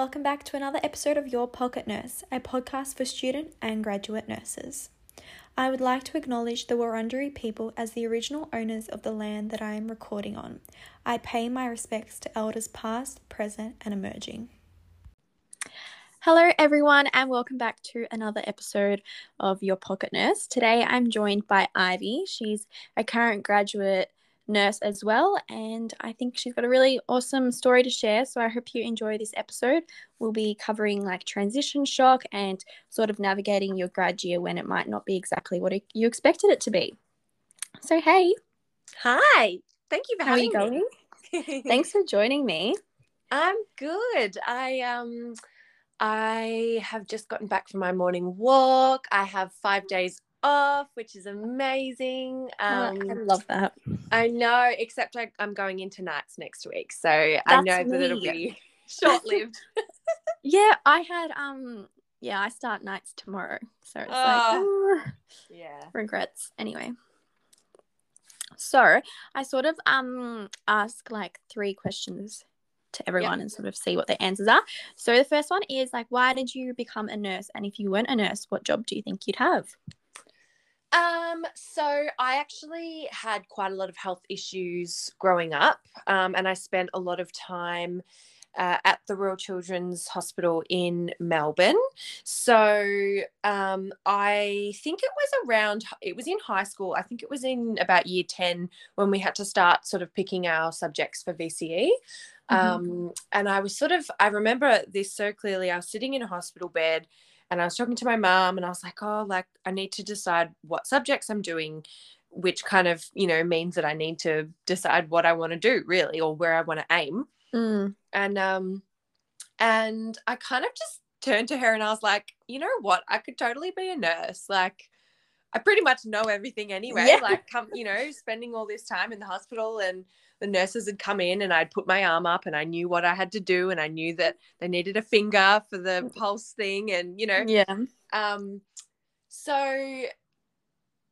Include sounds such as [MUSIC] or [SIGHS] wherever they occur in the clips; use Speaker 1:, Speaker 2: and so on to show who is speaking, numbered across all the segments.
Speaker 1: Welcome back to another episode of Your Pocket Nurse, a podcast for student and graduate nurses. I would like to acknowledge the Wurundjeri people as the original owners of the land that I am recording on. I pay my respects to elders past, present, and emerging. Hello, everyone, and welcome back to another episode of Your Pocket Nurse. Today I'm joined by Ivy. She's a current graduate nurse as well. And I think she's got a really awesome story to share. So I hope you enjoy this episode. We'll be covering like transition shock and sort of navigating your grad year when it might not be exactly what you expected it to be. So, hey.
Speaker 2: Hi. Thank you for having me.
Speaker 1: How
Speaker 2: having
Speaker 1: are you going? [LAUGHS] Thanks for joining me.
Speaker 2: I'm good. I um I have just gotten back from my morning walk. I have 5 days off, which is amazing.
Speaker 1: Um, I love that.
Speaker 2: I know, except I, am going into nights next week, so That's I know me. that it'll be [LAUGHS] short lived. [LAUGHS]
Speaker 1: yeah, I had um, yeah, I start nights tomorrow, so it's oh, like, oh,
Speaker 2: yeah,
Speaker 1: regrets. Anyway, so I sort of um ask like three questions to everyone yep. and sort of see what their answers are. So the first one is like, why did you become a nurse? And if you weren't a nurse, what job do you think you'd have?
Speaker 2: Um, so I actually had quite a lot of health issues growing up, um, and I spent a lot of time uh, at the Royal Children's Hospital in Melbourne. So um, I think it was around, it was in high school. I think it was in about year 10 when we had to start sort of picking our subjects for VCE. Mm-hmm. Um, and I was sort of, I remember this so clearly. I was sitting in a hospital bed and I was talking to my mom and I was like, oh, like I need to decide what subjects I'm doing, which kind of, you know, means that I need to decide what I want to do really or where I want to aim.
Speaker 1: Mm.
Speaker 2: And um and I kind of just turned to her and I was like, you know what? I could totally be a nurse. Like I pretty much know everything anyway. Yeah. Like come, you know, spending all this time in the hospital and the nurses had come in and I'd put my arm up and I knew what I had to do and I knew that they needed a finger for the mm. pulse thing and you know
Speaker 1: yeah
Speaker 2: um so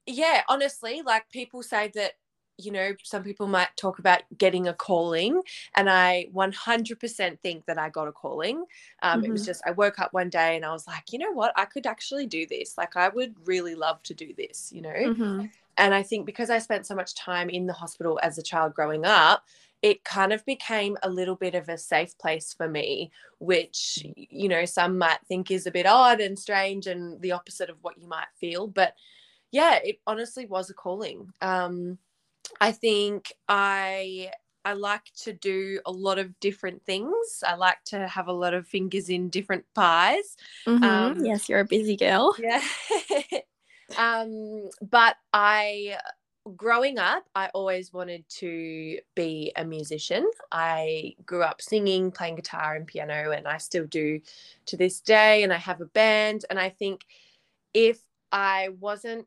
Speaker 2: yeah honestly like people say that you know some people might talk about getting a calling and I 100% think that I got a calling um, mm-hmm. it was mm-hmm. just I woke up one day and I was like you know what I could actually do this like I would really love to do this you know
Speaker 1: mm-hmm.
Speaker 2: And I think because I spent so much time in the hospital as a child growing up, it kind of became a little bit of a safe place for me, which, you know, some might think is a bit odd and strange and the opposite of what you might feel. But yeah, it honestly was a calling. Um, I think I I like to do a lot of different things. I like to have a lot of fingers in different pies.
Speaker 1: Mm-hmm. Um, yes, you're a busy girl. [LAUGHS]
Speaker 2: Yeah. Um, but I, growing up, I always wanted to be a musician. I grew up singing, playing guitar and piano, and I still do to this day. And I have a band. And I think if I wasn't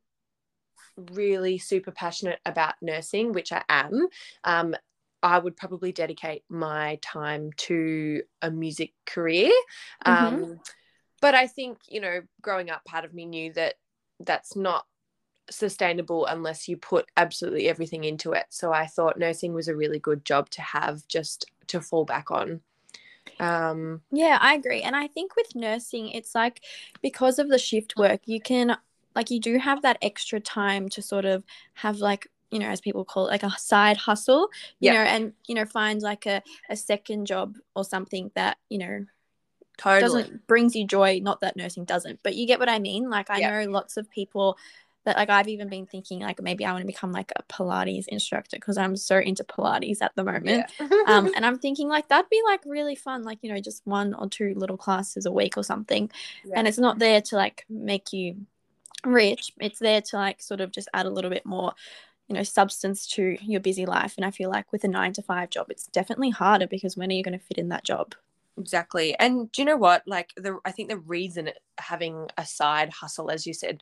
Speaker 2: really super passionate about nursing, which I am, um, I would probably dedicate my time to a music career. Mm-hmm. Um, but I think, you know, growing up, part of me knew that that's not sustainable unless you put absolutely everything into it. So I thought nursing was a really good job to have just to fall back on. Um,
Speaker 1: yeah, I agree. And I think with nursing, it's like because of the shift work, you can, like, you do have that extra time to sort of have, like, you know, as people call it, like a side hustle, you yeah. know, and, you know, find like a, a second job or something that, you know,
Speaker 2: totally.
Speaker 1: doesn't brings you joy not that nursing doesn't but you get what i mean like i yeah. know lots of people that like i've even been thinking like maybe i want to become like a pilates instructor because i'm so into pilates at the moment yeah. um [LAUGHS] and i'm thinking like that'd be like really fun like you know just one or two little classes a week or something yeah. and it's not there to like make you rich it's there to like sort of just add a little bit more you know substance to your busy life and i feel like with a 9 to 5 job it's definitely harder because when are you going to fit in that job
Speaker 2: exactly and do you know what like the i think the reason having a side hustle as you said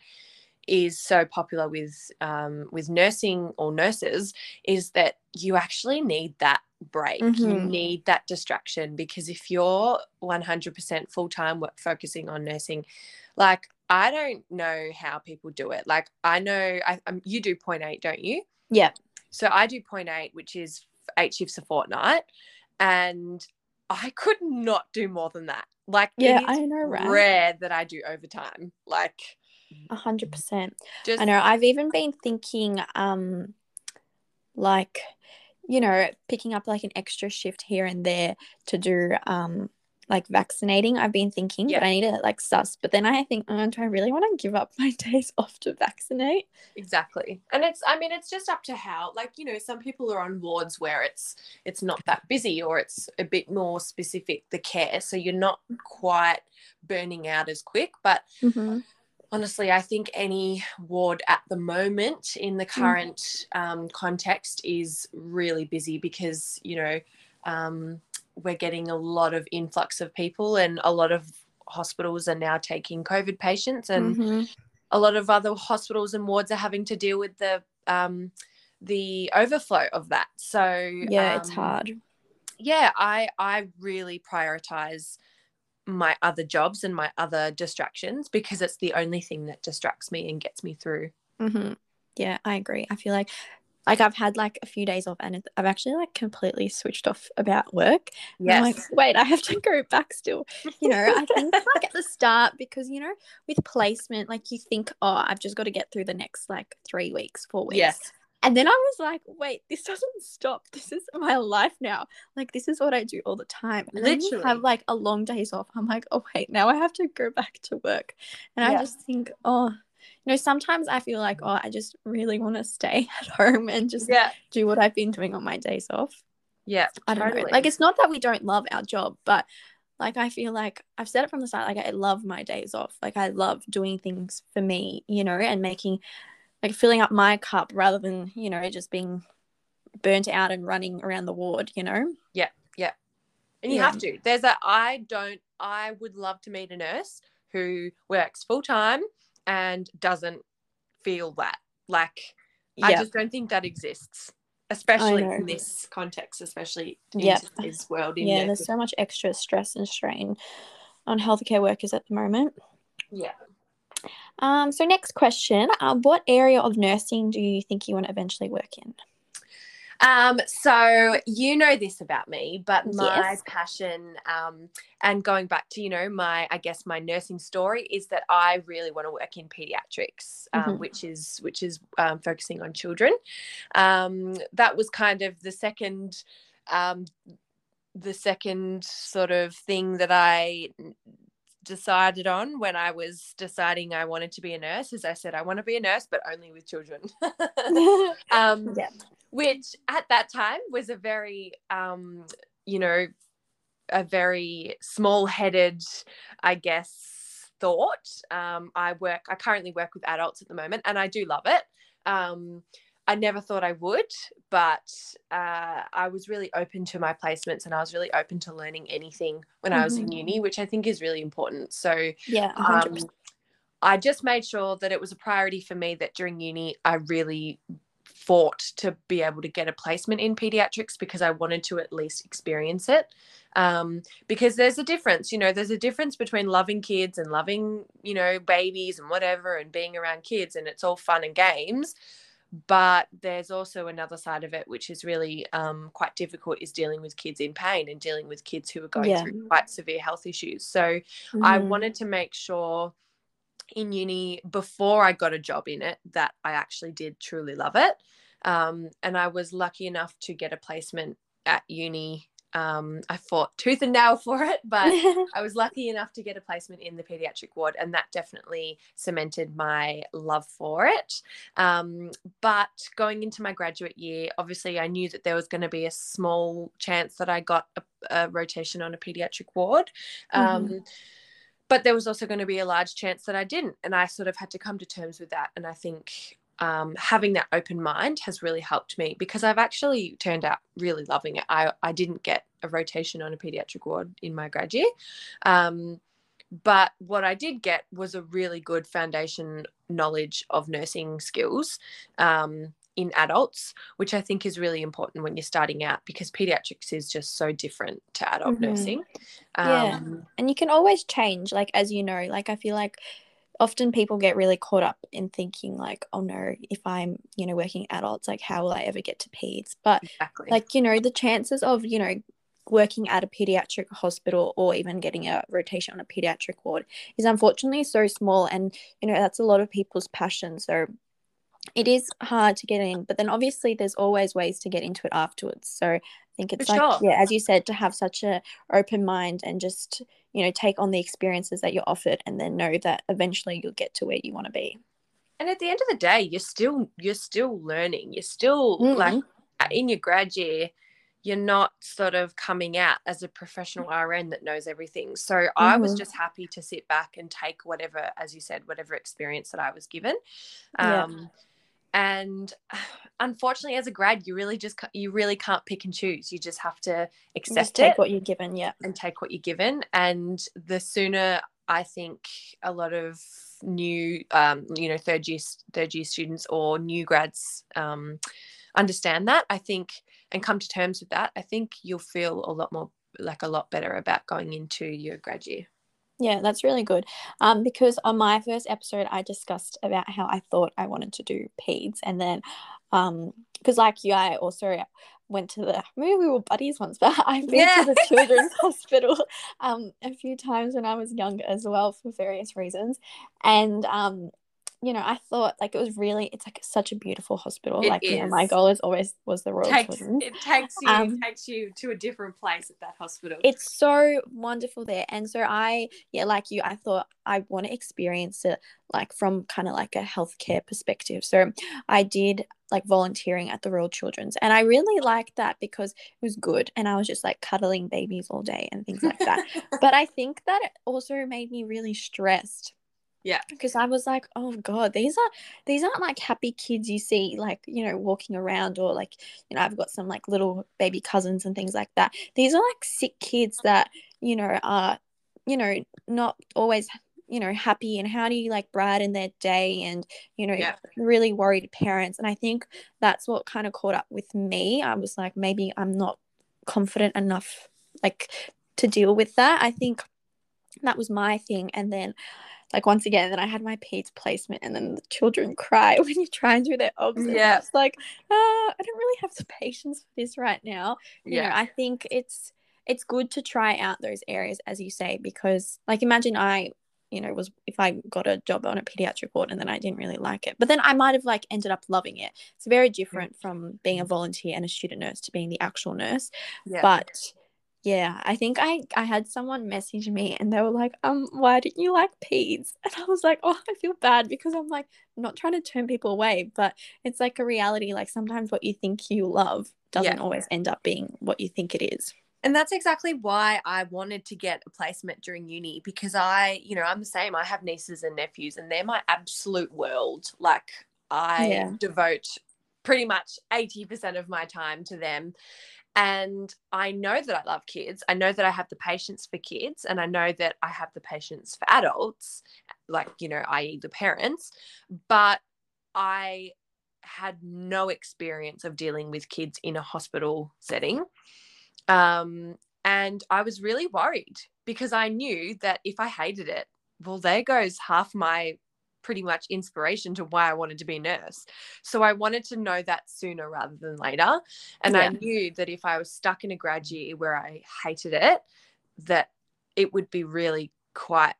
Speaker 2: is so popular with um, with nursing or nurses is that you actually need that break mm-hmm. you need that distraction because if you're 100% full-time work focusing on nursing like i don't know how people do it like i know I, um, you do point eight don't you
Speaker 1: yeah
Speaker 2: so i do point eight which is eight shifts a fortnight and I could not do more than that. Like,
Speaker 1: yeah, I know, right?
Speaker 2: Rare that I do overtime. Like,
Speaker 1: a hundred percent. I know. I've even been thinking, um, like, you know, picking up like an extra shift here and there to do, um, like vaccinating. I've been thinking, yeah. but I need to like suss. But then I think, oh, do I really want to give up my [LAUGHS] days off to vaccinate?
Speaker 2: Exactly. And it's, I mean, it's just up to how, like, you know, some people are on wards where it's, it's not that busy or it's a bit more specific, the care. So you're not quite burning out as quick. But mm-hmm. honestly, I think any ward at the moment in the mm. current um, context is really busy because, you know, um, we're getting a lot of influx of people and a lot of hospitals are now taking covid patients and mm-hmm. a lot of other hospitals and wards are having to deal with the um, the overflow of that so
Speaker 1: yeah um, it's hard
Speaker 2: yeah i i really prioritize my other jobs and my other distractions because it's the only thing that distracts me and gets me through
Speaker 1: mm-hmm. yeah i agree i feel like like I've had like a few days off and I've actually like completely switched off about work.
Speaker 2: Yeah.
Speaker 1: I'm like, wait, I have to go back still. You know, I [LAUGHS] think like at the start because you know, with placement, like you think, oh, I've just got to get through the next like three weeks, four weeks.
Speaker 2: Yes.
Speaker 1: And then I was like, wait, this doesn't stop. This is my life now. Like this is what I do all the time. And Literally. then you have like a long days off. I'm like, oh wait, now I have to go back to work. And yeah. I just think, oh, know, sometimes I feel like, oh, I just really want to stay [LAUGHS] at home and just
Speaker 2: yeah.
Speaker 1: do what I've been doing on my days off.
Speaker 2: Yeah.
Speaker 1: I don't totally. know. Like, it's not that we don't love our job, but like, I feel like I've said it from the start, like, I love my days off. Like, I love doing things for me, you know, and making, like, filling up my cup rather than, you know, just being burnt out and running around the ward, you know?
Speaker 2: Yeah. Yeah. And you yeah. have to. There's a, I don't, I would love to meet a nurse who works full time and doesn't feel that. Like, I just don't think that exists, especially in this context, especially in yep. today's world.
Speaker 1: In yeah, there's so much extra stress and strain on healthcare workers at the moment.
Speaker 2: Yeah.
Speaker 1: Um, so next question, uh, what area of nursing do you think you want to eventually work in?
Speaker 2: Um, so you know this about me, but my yes. passion, um, and going back to you know my, I guess my nursing story is that I really want to work in pediatrics, um, mm-hmm. which is which is um, focusing on children. Um, that was kind of the second, um, the second sort of thing that I decided on when I was deciding I wanted to be a nurse is I said I want to be a nurse but only with children. [LAUGHS] [LAUGHS] um, yeah which at that time was a very, um, you know, a very small headed, I guess, thought. Um, I work, I currently work with adults at the moment and I do love it. I never thought I would, but uh, I was really open to my placements and I was really open to learning anything when mm-hmm. I was in uni, mm-hmm. which I think is really important. So,
Speaker 1: yeah, um,
Speaker 2: I just made sure that it was a priority for me that during uni, I really fought to be able to get a placement in pediatrics because I wanted to at least experience it. Um, because there's a difference, you know, there's a difference between loving kids and loving, you know, babies and whatever and being around kids and it's all fun and games. But there's also another side of it, which is really um, quite difficult, is dealing with kids in pain and dealing with kids who are going yeah. through quite severe health issues. So mm-hmm. I wanted to make sure in uni before I got a job in it that I actually did truly love it. Um, and I was lucky enough to get a placement at uni. Um, I fought tooth and nail for it, but [LAUGHS] I was lucky enough to get a placement in the pediatric ward, and that definitely cemented my love for it. Um, but going into my graduate year, obviously, I knew that there was going to be a small chance that I got a, a rotation on a pediatric ward. Um, mm-hmm but there was also going to be a large chance that I didn't. And I sort of had to come to terms with that. And I think um, having that open mind has really helped me because I've actually turned out really loving it. I, I didn't get a rotation on a pediatric ward in my grad year. Um, but what I did get was a really good foundation knowledge of nursing skills um, in adults, which I think is really important when you're starting out because pediatrics is just so different to adult mm-hmm. nursing.
Speaker 1: yeah. Um, and you can always change, like, as you know, like, I feel like often people get really caught up in thinking like oh no if i'm you know working adults like how will i ever get to peds? But
Speaker 2: exactly.
Speaker 1: like you know the chances of you know working at a pediatric hospital or even getting a rotation on a pediatric ward is unfortunately so small and you know that's a lot of people's passion. So it is hard to get in but then obviously there's always ways to get into it afterwards. So think it's For like sure. yeah as you said to have such a open mind and just you know take on the experiences that you're offered and then know that eventually you'll get to where you want to be
Speaker 2: and at the end of the day you're still you're still learning you're still mm-hmm. like in your grad year you're not sort of coming out as a professional RN that knows everything. So mm-hmm. I was mm-hmm. just happy to sit back and take whatever, as you said, whatever experience that I was given. Yeah. And [SIGHS] unfortunately, as a grad, you really just you really can't pick and choose. You just have to accept just
Speaker 1: take it, what you're given, yeah,
Speaker 2: and take what you're given. And the sooner I think a lot of new, um, you know, third year third year students or new grads um, understand that, I think and come to terms with that, I think you'll feel a lot more like a lot better about going into your grad year.
Speaker 1: Yeah, that's really good. Um, because on my first episode, I discussed about how I thought I wanted to do peds, and then, um, because like you, I also went to the maybe we were buddies once, [LAUGHS] but I've been yeah. to the children's [LAUGHS] hospital um a few times when I was younger as well for various reasons, and um you know, I thought like it was really, it's like such a beautiful hospital. It like, you know, my goal is always was the Royal
Speaker 2: takes, Children's. It takes you, um, takes you to a different place at that hospital.
Speaker 1: It's so wonderful there. And so I, yeah, like you, I thought I want to experience it like from kind of like a healthcare perspective. So I did like volunteering at the Royal Children's and I really liked that because it was good and I was just like cuddling babies all day and things like that. [LAUGHS] but I think that it also made me really stressed
Speaker 2: yeah.
Speaker 1: Because I was like, oh God, these are these aren't like happy kids you see like, you know, walking around or like, you know, I've got some like little baby cousins and things like that. These are like sick kids that, you know, are, you know, not always you know happy and how do you like brighten their day and you know yeah. really worried parents and i think that's what kind of caught up with me i was like maybe i'm not confident enough like to deal with that i think that was my thing and then like once again, then I had my peds placement, and then the children cry [LAUGHS] when you try and do their obs. Yeah, it's like, uh, I don't really have the patience for this right now. You yeah, know, I think it's it's good to try out those areas, as you say, because like imagine I, you know, was if I got a job on a pediatric ward and then I didn't really like it, but then I might have like ended up loving it. It's very different from being a volunteer and a student nurse to being the actual nurse. Yeah. But yeah, I think I I had someone message me and they were like, um, why didn't you like peds? [LAUGHS] And I was like, oh, I feel bad because I'm like I'm not trying to turn people away, but it's like a reality. Like sometimes what you think you love doesn't yeah. always end up being what you think it is.
Speaker 2: And that's exactly why I wanted to get a placement during uni because I, you know, I'm the same. I have nieces and nephews and they're my absolute world. Like I yeah. devote pretty much 80% of my time to them and I know that I love kids. I know that I have the patience for kids and I know that I have the patience for adults, like, you know, i.e., the parents. But I had no experience of dealing with kids in a hospital setting. Um, and I was really worried because I knew that if I hated it, well, there goes half my pretty much inspiration to why I wanted to be a nurse. So I wanted to know that sooner rather than later. And yeah. I knew that if I was stuck in a grad year where I hated it, that it would be really quite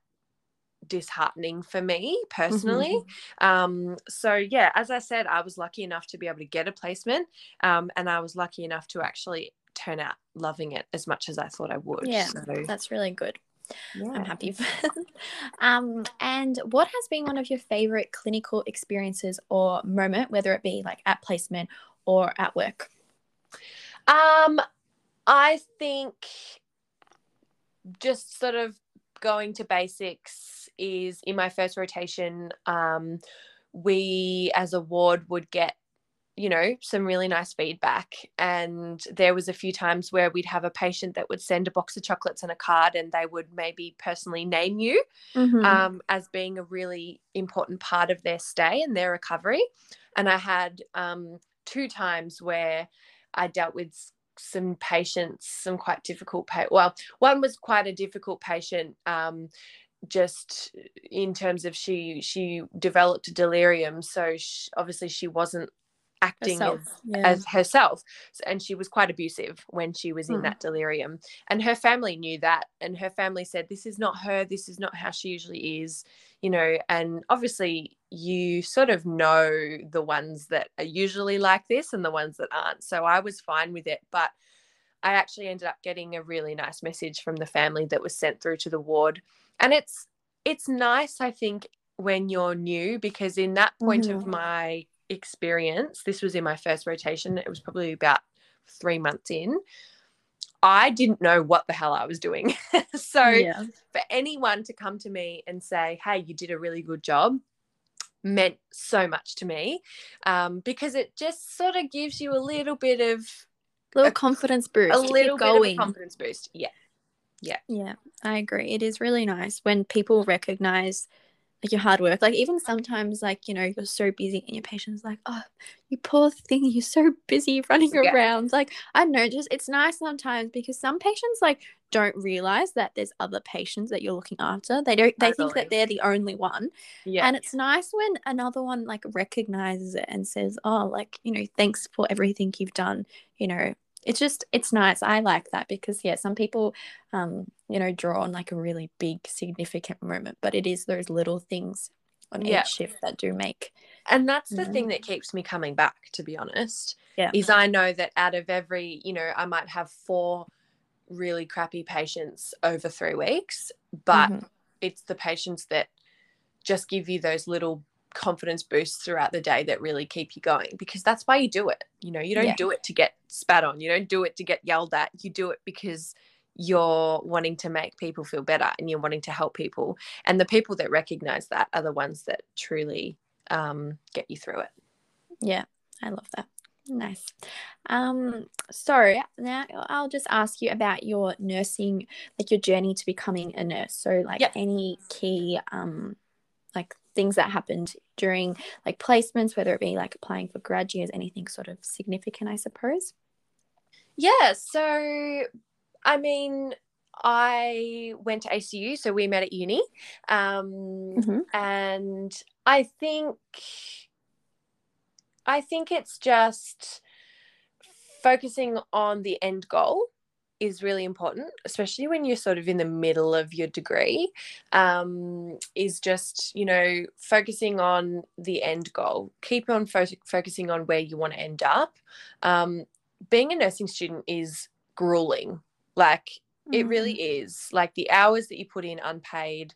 Speaker 2: disheartening for me personally. Mm-hmm. Um, so yeah, as I said, I was lucky enough to be able to get a placement, um, and I was lucky enough to actually turn out loving it as much as I thought I would.
Speaker 1: Yeah, so. that's really good yeah. I'm happy [LAUGHS] um, and what has been one of your favorite clinical experiences or moment, whether it be like at placement or at work?
Speaker 2: Um, I think just sort of going to basics is in my first rotation. Um, we as a ward would get you know some really nice feedback. And there was a few times where we'd have a patient that would send a box of chocolates and a card and they would maybe personally name you mm-hmm. um, as being a really important part of their stay and their recovery. And i had um, two times where i dealt with some patients some quite difficult pa- well one was quite a difficult patient um, just in terms of she she developed delirium. So she, obviously she wasn't acting herself. As, yeah. as, herself and she was quite abusive when she was in hmm. that delirium and her family knew that and her family said this is not her this is not how she usually is you know and obviously you sort of know the ones that are usually like this and the ones that aren't so i was fine with it but i actually ended up getting a really nice message from the family that was sent through to the ward and it's it's nice i think when you're new because in that point mm-hmm. of my experience, this was in my first rotation, it was probably about three months in. I didn't know what the hell I was doing. [LAUGHS] so, yeah. for anyone to come to me and say, Hey, you did a really good job, meant so much to me um, because it just sort of gives you a little bit of
Speaker 1: little a, confidence boost.
Speaker 2: A little bit going. confidence boost. Yeah. Yeah.
Speaker 1: Yeah. I agree. It is really nice when people recognize like your hard work. Like even sometimes, like you know, you're so busy and your patient's like, "Oh, you poor thing, you're so busy running yeah. around." Like I know, just it's nice sometimes because some patients like don't realize that there's other patients that you're looking after. They don't. They think that they're the only one. Yeah. And it's nice when another one like recognizes it and says, "Oh, like you know, thanks for everything you've done." You know, it's just it's nice i like that because yeah some people um you know draw on like a really big significant moment but it is those little things on yeah. each shift that do make
Speaker 2: and that's the thing that keeps me coming back to be honest yeah is i know that out of every you know i might have four really crappy patients over three weeks but mm-hmm. it's the patients that just give you those little confidence boosts throughout the day that really keep you going because that's why you do it. You know, you don't yeah. do it to get spat on, you don't do it to get yelled at. You do it because you're wanting to make people feel better and you're wanting to help people. And the people that recognize that are the ones that truly um, get you through it.
Speaker 1: Yeah, I love that. Nice. Um, so now I'll just ask you about your nursing, like your journey to becoming a nurse. So, like yep. any key, um, like things that happened during like placements, whether it be like applying for grad years, anything sort of significant, I suppose?
Speaker 2: Yeah. So, I mean, I went to ACU, so we met at uni. Um, mm-hmm. And I think, I think it's just focusing on the end goal is really important, especially when you're sort of in the middle of your degree, um, is just, you know, focusing on the end goal. Keep on fo- focusing on where you want to end up. Um, being a nursing student is grueling. Like, mm-hmm. it really mm. is. Like, the hours that you put in unpaid,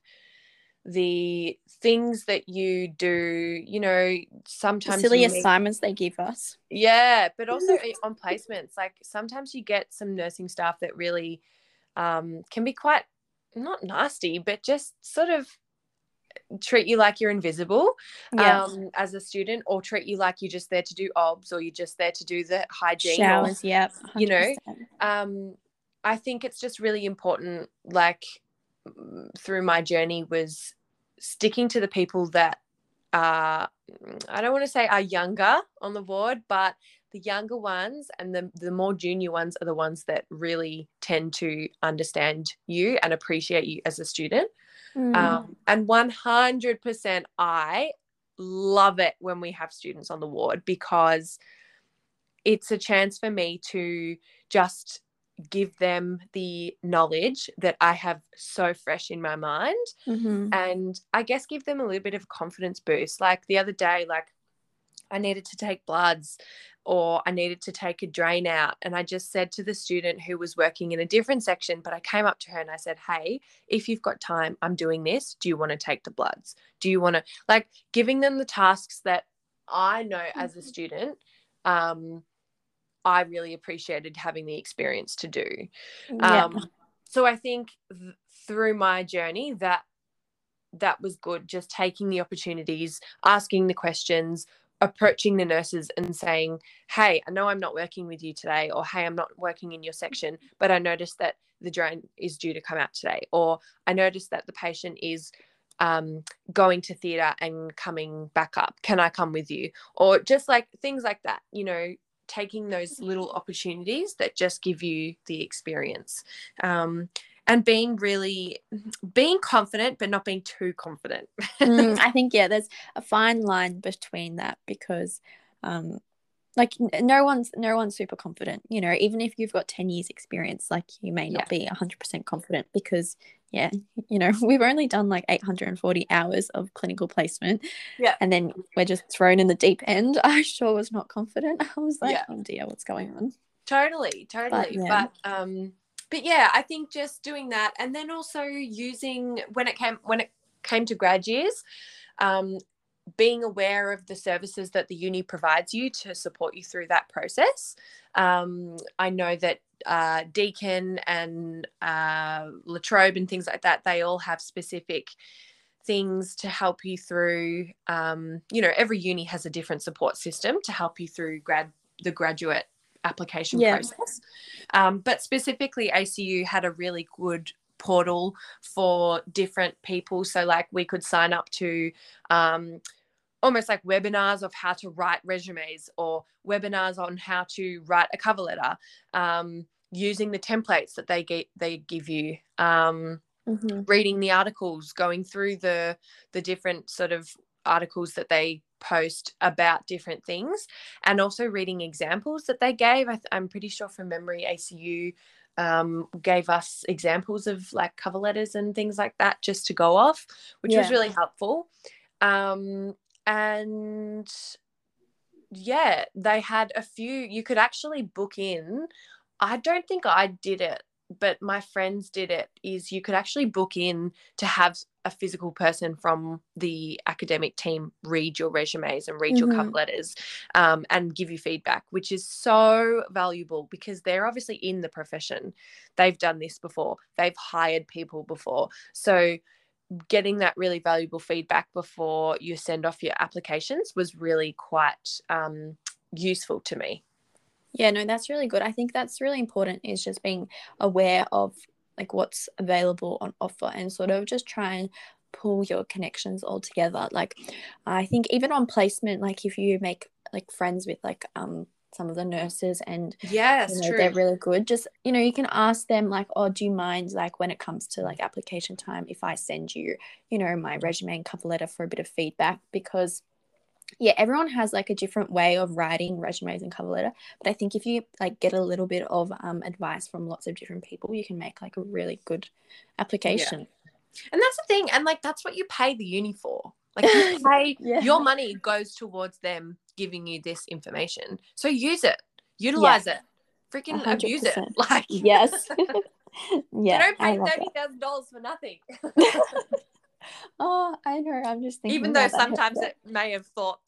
Speaker 2: the things that you do, you know, sometimes
Speaker 1: the silly assignments they give us.
Speaker 2: Yeah, but [LAUGHS] also on placements, like sometimes you get some nursing staff that really um, can be quite not nasty, but just sort of treat you like you're invisible yeah. um, as a student or treat you like you're just there to do obs or you're just there to do the hygiene
Speaker 1: showers or, yep
Speaker 2: you know um, i think it's just really important like through my journey was sticking to the people that are I don't want to say are younger on the board, but the younger ones and the, the more junior ones are the ones that really tend to understand you and appreciate you as a student. Mm. Um, and 100% I love it when we have students on the ward because it's a chance for me to just give them the knowledge that I have so fresh in my mind mm-hmm. and I guess give them a little bit of confidence boost. Like the other day, like I needed to take bloods or I needed to take a drain out. And I just said to the student who was working in a different section, but I came up to her and I said, Hey, if you've got time, I'm doing this. Do you want to take the bloods? Do you want to, like, giving them the tasks that I know as a mm-hmm. student um, I really appreciated having the experience to do. Yeah. Um, so I think th- through my journey that that was good just taking the opportunities asking the questions approaching the nurses and saying hey i know i'm not working with you today or hey i'm not working in your section but i noticed that the drain is due to come out today or i noticed that the patient is um, going to theatre and coming back up can i come with you or just like things like that you know taking those little opportunities that just give you the experience um, and being really being confident but not being too confident
Speaker 1: mm, [LAUGHS] i think yeah there's a fine line between that because um, like no one's no one's super confident you know even if you've got 10 years experience like you may not yeah. be 100% confident because yeah you know [LAUGHS] we've only done like 840 hours of clinical placement
Speaker 2: yeah
Speaker 1: and then we're just thrown in the deep end [LAUGHS] i sure was not confident i was like yeah. oh dear what's going on
Speaker 2: totally totally but, yeah. but um but yeah i think just doing that and then also using when it came when it came to grad years um being aware of the services that the uni provides you to support you through that process. Um, I know that uh, Deakin and uh, La Trobe and things like that, they all have specific things to help you through. Um, you know, every uni has a different support system to help you through grad the graduate application yeah. process. Um, but specifically, ACU had a really good portal for different people. So, like, we could sign up to um, almost like webinars of how to write resumes or webinars on how to write a cover letter um, using the templates that they get they give you. Um, mm-hmm. Reading the articles, going through the the different sort of articles that they post about different things and also reading examples that they gave I am pretty sure from memory acu um, gave us examples of like cover letters and things like that just to go off, which yeah. was really helpful. Um, and yeah, they had a few, you could actually book in. I don't think I did it, but my friends did it. Is you could actually book in to have a physical person from the academic team read your resumes and read mm-hmm. your cover letters um, and give you feedback, which is so valuable because they're obviously in the profession. They've done this before, they've hired people before. So, getting that really valuable feedback before you send off your applications was really quite um, useful to me.
Speaker 1: Yeah, no, that's really good. I think that's really important is just being aware of like what's available on offer and sort of just try and pull your connections all together like i think even on placement like if you make like friends with like um some of the nurses and
Speaker 2: yes
Speaker 1: you know, they're really good just you know you can ask them like oh do you mind like when it comes to like application time if i send you you know my resume and cover letter for a bit of feedback because yeah, everyone has like a different way of writing resumes and cover letter. But I think if you like get a little bit of um, advice from lots of different people, you can make like a really good application. Yeah.
Speaker 2: And that's the thing. And like that's what you pay the uni for. Like you [LAUGHS] pay yeah. your money goes towards them giving you this information. So use it, utilize yeah. it, freaking 100%. abuse it. [LAUGHS] Like
Speaker 1: yes. [LAUGHS]
Speaker 2: yeah. You don't pay thirty thousand dollars for nothing
Speaker 1: oh, I know. I'm just thinking.
Speaker 2: Even though sometimes it may have thought,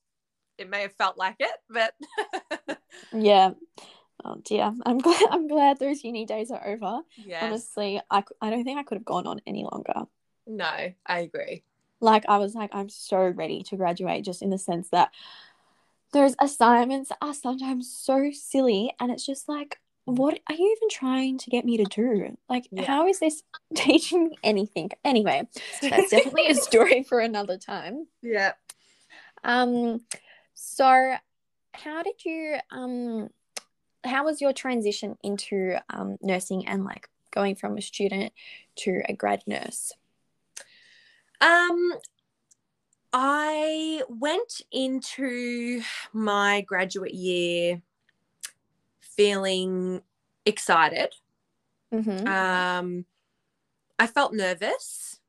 Speaker 2: it may have felt like it, but
Speaker 1: yeah. Oh dear, I'm glad. I'm glad those uni days are over. Yeah. Honestly, I I don't think I could have gone on any longer.
Speaker 2: No, I agree.
Speaker 1: Like I was like, I'm so ready to graduate, just in the sense that those assignments are sometimes so silly, and it's just like what are you even trying to get me to do? Like, yeah. how is this [LAUGHS] teaching me anything? Anyway, [LAUGHS] that's definitely a story for another time.
Speaker 2: Yeah.
Speaker 1: Um, so how did you um how was your transition into um nursing and like going from a student to a grad nurse?
Speaker 2: Um I went into my graduate year feeling excited. Mm-hmm. Um, I felt nervous.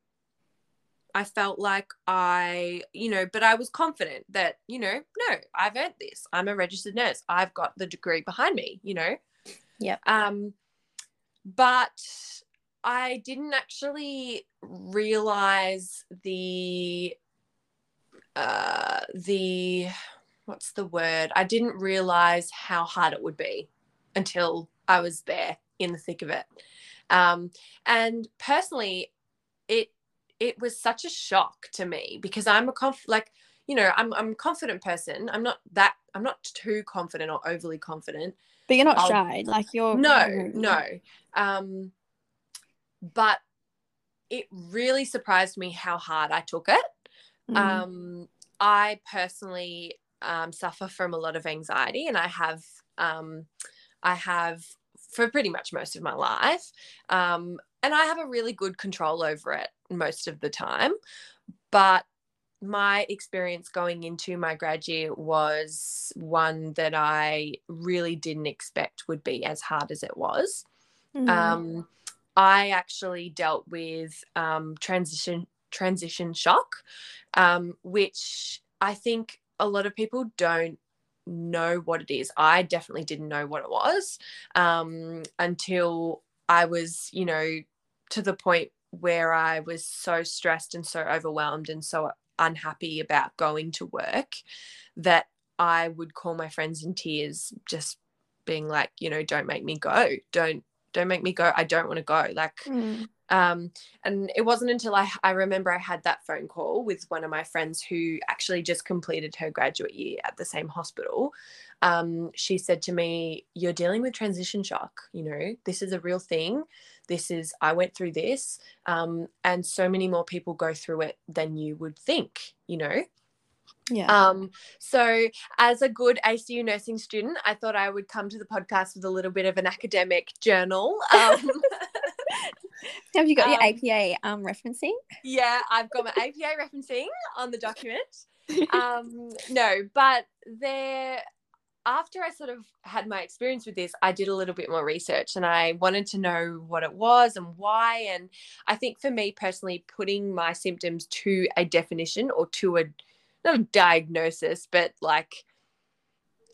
Speaker 2: I felt like I, you know, but I was confident that, you know, no, I've earned this. I'm a registered nurse. I've got the degree behind me, you know.
Speaker 1: Yeah.
Speaker 2: Um, but I didn't actually realize the uh the what's the word? I didn't realize how hard it would be until I was there in the thick of it. Um, and personally, it it was such a shock to me because I'm a conf like you know I'm I'm a confident person. I'm not that I'm not too confident or overly confident.
Speaker 1: But you're not I'll, shy, like you're
Speaker 2: no no. Um, but it really surprised me how hard I took it. Mm. Um, I personally um, suffer from a lot of anxiety, and I have um, I have for pretty much most of my life. Um, and I have a really good control over it most of the time. But my experience going into my grad year was one that I really didn't expect would be as hard as it was. Mm-hmm. I actually dealt with um, transition transition shock, um, which I think a lot of people don't know what it is. I definitely didn't know what it was um, until I was, you know, to the point where I was so stressed and so overwhelmed and so unhappy about going to work that I would call my friends in tears, just being like, you know, don't make me go. Don't don't make me go. I don't want to go. Like mm. Um, and it wasn't until I, I remember I had that phone call with one of my friends who actually just completed her graduate year at the same hospital. Um, she said to me, You're dealing with transition shock. You know, this is a real thing. This is, I went through this. Um, and so many more people go through it than you would think, you know?
Speaker 1: Yeah.
Speaker 2: Um, so as a good ACU nursing student, I thought I would come to the podcast with a little bit of an academic journal. [LAUGHS] Um,
Speaker 1: Have you got your um, APA um, referencing?
Speaker 2: Yeah, I've got my APA referencing on the document. [LAUGHS] Um, no, but there, after I sort of had my experience with this, I did a little bit more research and I wanted to know what it was and why. And I think for me personally, putting my symptoms to a definition or to a not a diagnosis, but like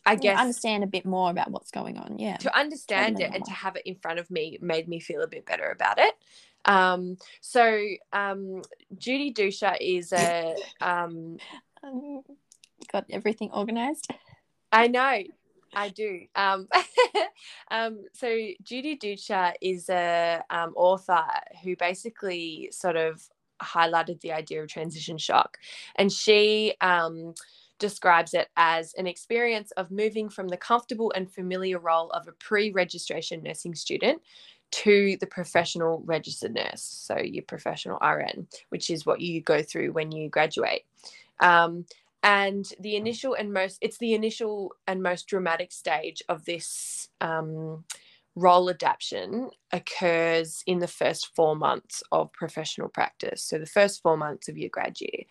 Speaker 2: I guess
Speaker 1: understand a bit more about what's going on. Yeah.
Speaker 2: To understand it and to have it in front of me made me feel a bit better about it. Um, so um, Judy Duchscher is a [LAUGHS] um,
Speaker 1: um, got everything organized.
Speaker 2: I know, I do. Um, [LAUGHS] um, so Judy Duchscher is a um, author who basically sort of highlighted the idea of transition shock, and she um, describes it as an experience of moving from the comfortable and familiar role of a pre registration nursing student to the professional registered nurse. So, your professional RN, which is what you go through when you graduate. Um, and the initial and most, it's the initial and most dramatic stage of this um, role adaptation occurs in the first four months of professional practice. So, the first four months of your grad year.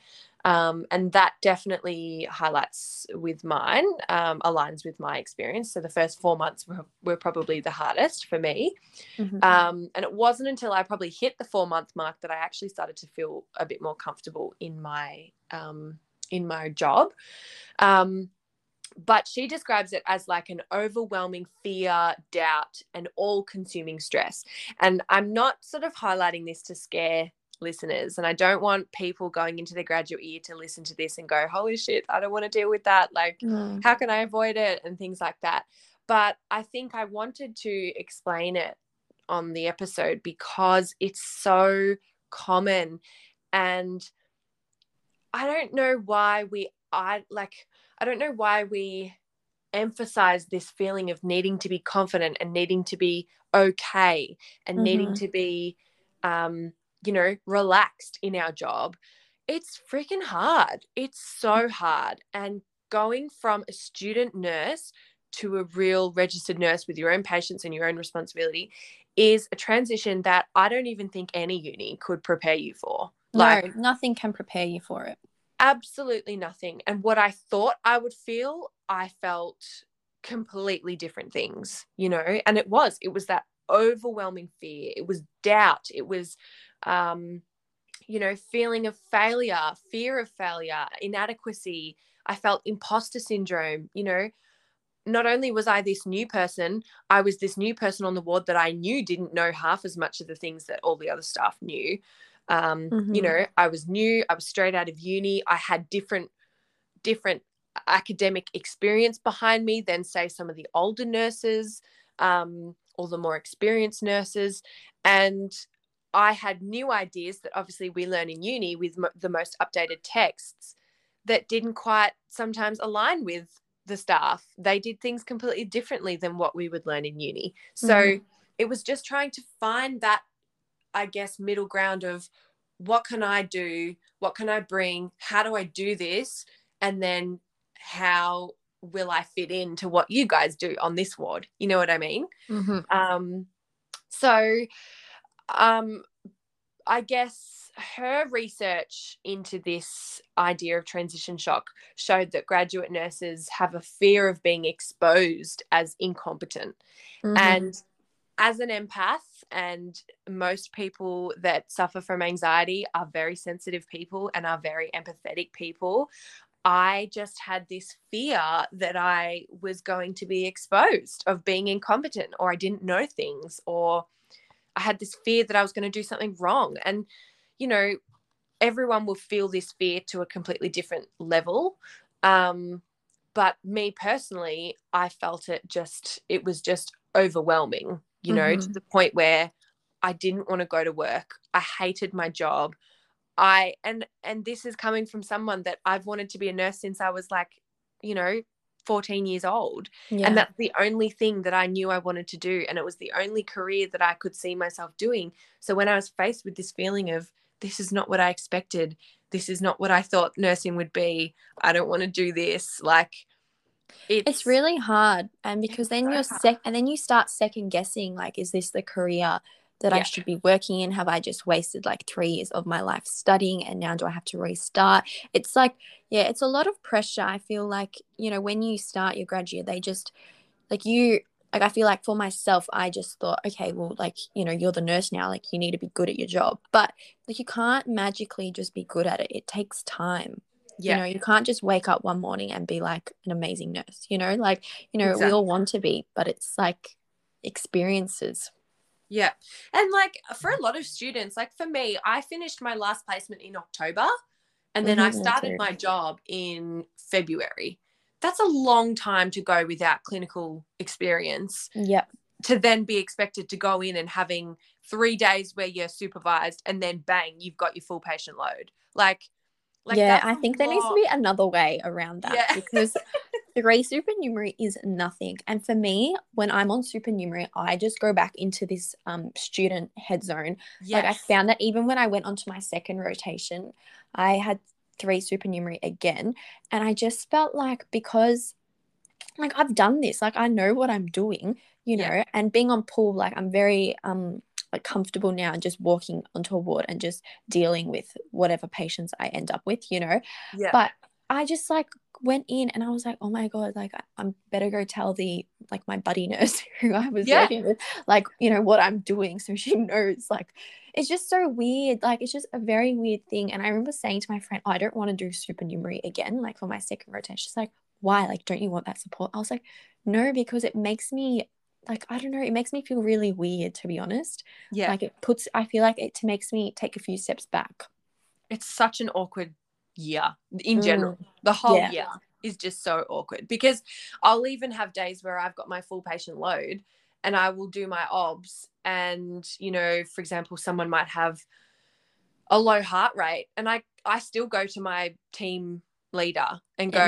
Speaker 2: Um, and that definitely highlights with mine, um, aligns with my experience. So the first four months were, were probably the hardest for me. Mm-hmm. Um, and it wasn't until I probably hit the four month mark that I actually started to feel a bit more comfortable in my um, in my job. But she describes it as like an overwhelming fear, doubt, and all consuming stress. And I'm not sort of highlighting this to scare listeners. And I don't want people going into their graduate year to listen to this and go, holy shit, I don't want to deal with that. Like, mm. how can I avoid it? And things like that. But I think I wanted to explain it on the episode because it's so common. And I don't know why we, I like, I don't know why we emphasize this feeling of needing to be confident and needing to be okay and mm-hmm. needing to be um you know, relaxed in our job, it's freaking hard. It's so hard. And going from a student nurse to a real registered nurse with your own patients and your own responsibility is a transition that I don't even think any uni could prepare you for.
Speaker 1: Like, no, nothing can prepare you for it.
Speaker 2: Absolutely nothing. And what I thought I would feel, I felt completely different things, you know, and it was, it was that overwhelming fear. It was doubt. It was um, you know, feeling of failure, fear of failure, inadequacy. I felt imposter syndrome, you know. Not only was I this new person, I was this new person on the ward that I knew didn't know half as much of the things that all the other staff knew. Um, mm-hmm. You know, I was new, I was straight out of uni, I had different, different academic experience behind me than, say, some of the older nurses um, or the more experienced nurses. And I had new ideas that obviously we learn in uni with mo- the most updated texts that didn't quite sometimes align with the staff. They did things completely differently than what we would learn in uni. So mm-hmm. it was just trying to find that, I guess, middle ground of what can I do? What can I bring? How do I do this? And then how will I fit into what you guys do on this ward? You know what I mean? Mm-hmm. Um, so um, I guess her research into this idea of transition shock showed that graduate nurses have a fear of being exposed as incompetent. Mm-hmm. And as an empath, and most people that suffer from anxiety are very sensitive people and are very empathetic people. I just had this fear that I was going to be exposed of being incompetent or I didn't know things or I had this fear that I was going to do something wrong. And, you know, everyone will feel this fear to a completely different level. Um, but me personally, I felt it just, it was just overwhelming, you know, mm-hmm. to the point where I didn't want to go to work. I hated my job. I and and this is coming from someone that I've wanted to be a nurse since I was like, you know, 14 years old. Yeah. And that's the only thing that I knew I wanted to do. And it was the only career that I could see myself doing. So when I was faced with this feeling of this is not what I expected, this is not what I thought nursing would be, I don't want to do this, like
Speaker 1: it's, it's really hard. And because then so you're sec and then you start second guessing, like, is this the career that yeah. I should be working in? Have I just wasted like three years of my life studying and now do I have to restart? It's like, yeah, it's a lot of pressure. I feel like, you know, when you start your graduate, they just like you, like I feel like for myself, I just thought, okay, well, like, you know, you're the nurse now, like you need to be good at your job. But like you can't magically just be good at it. It takes time. Yeah. You know, you can't just wake up one morning and be like an amazing nurse, you know, like, you know, exactly. we all want to be, but it's like experiences.
Speaker 2: Yeah. And like for a lot of students, like for me, I finished my last placement in October and then mm-hmm, I started my job in February. That's a long time to go without clinical experience.
Speaker 1: Yeah.
Speaker 2: To then be expected to go in and having three days where you're supervised and then bang, you've got your full patient load. Like,
Speaker 1: like yeah, I think there needs to be another way around that yeah. because [LAUGHS] three supernumerary is nothing. And for me, when I'm on supernumerary, I just go back into this um, student head zone. Yes. Like I found that even when I went onto my second rotation, I had three supernumerary again. And I just felt like because like I've done this, like I know what I'm doing, you know, yeah. and being on pool, like I'm very um like comfortable now and just walking onto a ward and just dealing with whatever patients I end up with, you know. Yeah. But I just like went in and I was like, oh my God, like I'm better go tell the like my buddy [LAUGHS] nurse who I was yeah. working with, like, you know, what I'm doing. So she [LAUGHS] knows like it's just so weird. Like it's just a very weird thing. And I remember saying to my friend, oh, I don't want to do supernumerary again, like for my second rotation. She's like, why? Like, don't you want that support? I was like, no, because it makes me like I don't know, it makes me feel really weird to be honest. Yeah. Like it puts I feel like it makes me take a few steps back.
Speaker 2: It's such an awkward year in general. Mm. The whole yeah. year is just so awkward because I'll even have days where I've got my full patient load and I will do my obs. And, you know, for example, someone might have a low heart rate and I, I still go to my team leader and go,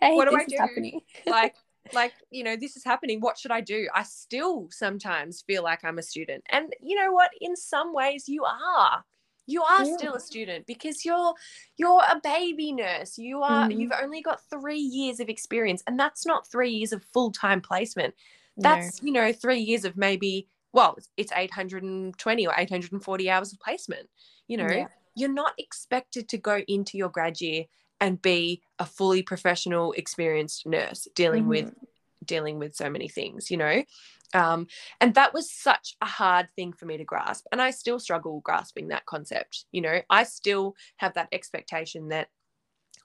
Speaker 2: hey, what do I do? Happening. like, like, you know, this is happening. What should I do? I still sometimes feel like I'm a student. And you know what? In some ways, you are you are yeah. still a student because you're you're a baby nurse you are mm. you've only got three years of experience and that's not three years of full-time placement that's no. you know three years of maybe well it's 820 or 840 hours of placement you know yeah. you're not expected to go into your grad year and be a fully professional experienced nurse dealing mm-hmm. with dealing with so many things you know um, and that was such a hard thing for me to grasp. And I still struggle grasping that concept. You know, I still have that expectation that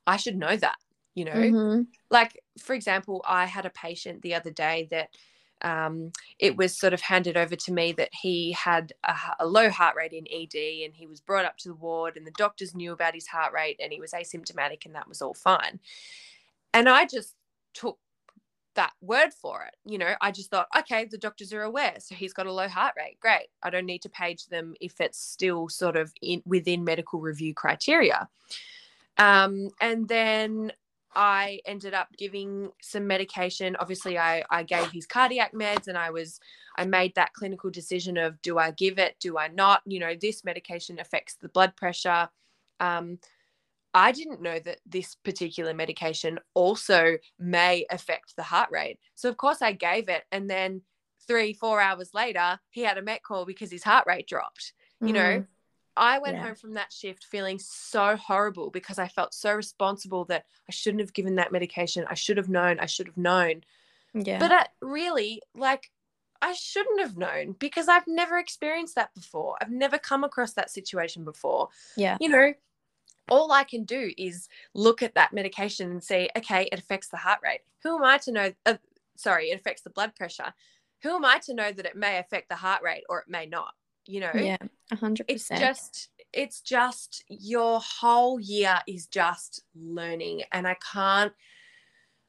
Speaker 2: I should know that, you know, mm-hmm. like, for example, I had a patient the other day that um, it was sort of handed over to me that he had a, a, low heart rate in ED and he was brought up to the ward and the doctors knew about his heart rate and he was asymptomatic and that was all fine. And I just took that word for it. You know, I just thought, okay, the doctors are aware. So he's got a low heart rate. Great. I don't need to page them if it's still sort of in within medical review criteria. Um, and then I ended up giving some medication. Obviously, I, I gave his cardiac meds and I was, I made that clinical decision of do I give it, do I not? You know, this medication affects the blood pressure. Um, I didn't know that this particular medication also may affect the heart rate. So, of course, I gave it. And then three, four hours later, he had a met call because his heart rate dropped. You know, mm. I went
Speaker 1: Yeah.
Speaker 2: home from that shift feeling so horrible because I felt so responsible that I shouldn't have given that medication. I should have known. I should have known.
Speaker 1: Yeah.
Speaker 2: But I, really, like, I shouldn't have known because I've never experienced that before. I've never come across that situation before.
Speaker 1: yeah.
Speaker 2: You know, all I can do is look at that medication and say, okay, it affects the heart rate. Who am I to know? Uh, sorry, it affects the blood pressure. Who am I to know that it may affect the heart rate or it may not? You know,
Speaker 1: Yeah. A hundred
Speaker 2: it's just it's just your whole year is just learning and i can't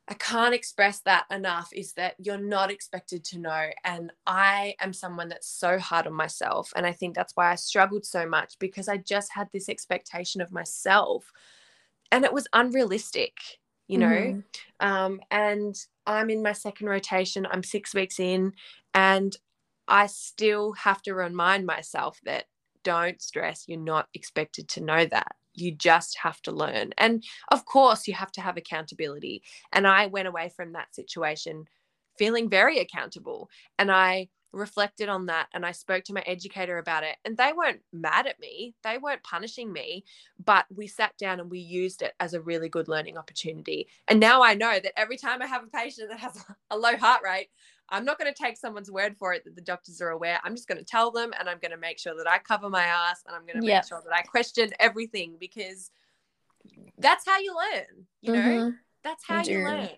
Speaker 2: i can't express that enough is that you're not expected to know and i am someone that's so hard on myself and i think that's why i struggled so much because i just had this expectation of myself and it was unrealistic you know
Speaker 1: Mhm.
Speaker 2: um, and I'm in my second rotation. I'm six weeks in, and I still have to remind myself that don't stress. You're not expected to know that. You just have to learn. And of course, you have to have accountability. And I went away from that situation feeling very accountable. And I reflected on that and I spoke to my educator about it. And they weren't mad at me, they weren't punishing me, but we sat down and we used it as a really good learning opportunity. And now I know that every time I have a patient that has [LAUGHS] a low heart rate, I'm not going to take someone's word for it that the doctors are aware. I'm just going to tell them and I'm going to make sure that I cover my ass and I'm going to
Speaker 1: Yep.
Speaker 2: make sure that I question everything because that's how you learn, you know?
Speaker 1: Mhm.
Speaker 2: That's how you learn.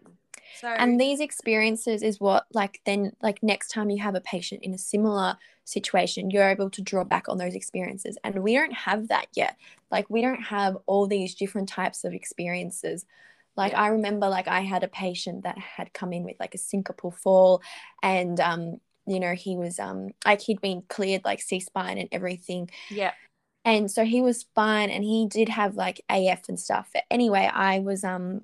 Speaker 2: So
Speaker 1: and these experiences is what like then like next time you have a patient in a similar situation you're able to draw back on those experiences and we don't have that yet like we don't have all these different types of experiences like
Speaker 2: Yeah.
Speaker 1: i remember like i had a patient that had come in with like a syncopal fall and um you know he was um like he'd been cleared like c-spine and everything
Speaker 2: yeah.
Speaker 1: and so he was fine and he did have like af and stuff But anyway i was um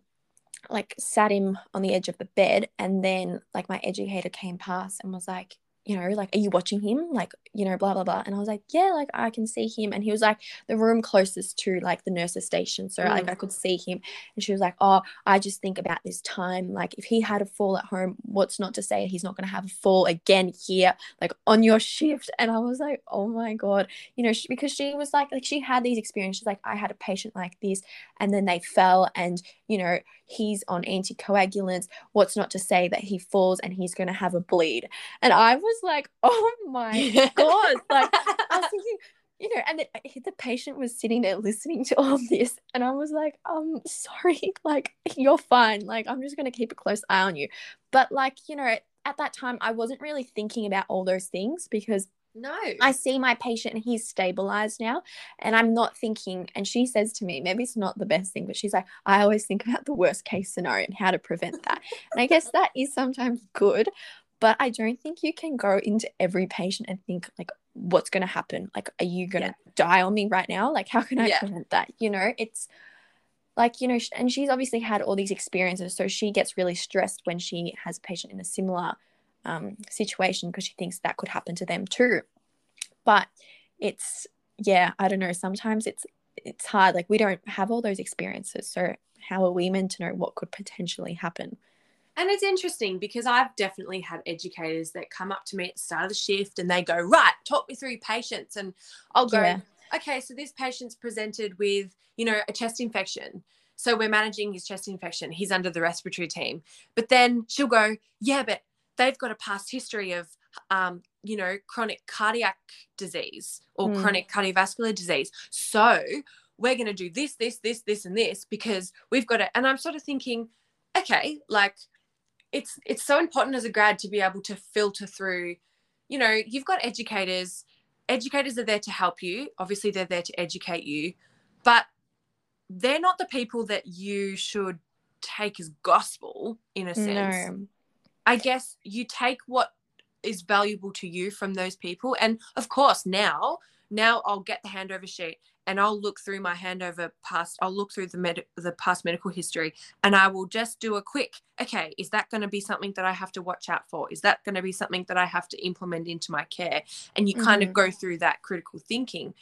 Speaker 1: like sat him on the edge of the bed and then like my educator came past and was like you know like are you watching him? Like you know blah blah blah. And i was like yeah like i can see him. And he was like the room closest to like the nurse's station so like
Speaker 2: Mm.
Speaker 1: i could see him. And she was like oh i just think about this time. Like if he had a fall at home what's not to say he's not going to have a fall again here like on your shift? And i was like oh my god. You know she, because she was like like she had these experiences like i had a patient like this and then they fell and you know he's on anticoagulants. What's not to say that he falls and he's going to have a bleed? And i was like [LAUGHS] oh my god like i was thinking you know and the, the patient was sitting there listening to all this and i was like um sorry [LAUGHS] like you're fine. Like i'm just going to keep a close eye on you. But like you know at that time i wasn't really thinking about all those things because
Speaker 2: no.
Speaker 1: I see my patient and he's stabilized now. And I'm not thinking, and she says to me, maybe it's not the best thing, but she's like, I always think about the worst case scenario and how to prevent that. and I guess [LAUGHS] that is sometimes good, but I don't think you can go into every patient and think, like, what's going to happen? Like, are you going to die on me right now? Like, how can I
Speaker 2: Yeah.
Speaker 1: prevent that? You know, it's like, you know, and she's obviously had all these experiences. So she gets really stressed when she has a patient in a similar um, situation because she thinks that could happen to them too. But it's yeah, I don't know. Sometimes it's it's hard. Like we don't have all those experiences, so how are we meant to know what could potentially happen?
Speaker 2: And it's interesting because I've definitely had educators that come up to me at the start of the shift and they go, Right, talk me through patients. And I'll go,
Speaker 1: Yeah.
Speaker 2: Okay, so this patient's presented with, you know, a chest infection. So we're managing his chest infection. He's under the respiratory team. But then she'll go, Yeah, but they've got a past history of, um, you know, chronic cardiac disease or
Speaker 1: Mm.
Speaker 2: chronic cardiovascular disease. So we're going to do this, this, this, this, and this because we've got it. And I'm sort of thinking, okay, like it's it's so important as a grad to be able to filter through you know you've got educators educators are there to help you obviously they're there to educate you but they're not the people that you should take as gospel in a sense
Speaker 1: No.
Speaker 2: I guess you take what is valuable to you from those people. And of course now now i'll get the handover sheet and i'll look through my handover past i'll look through the med- the past medical history and i will just do a quick okay is that going to be something that i have to watch out for? Is that going to be something that i have to implement into my care? And you kind of
Speaker 1: Mhm.
Speaker 2: go through that critical thinking.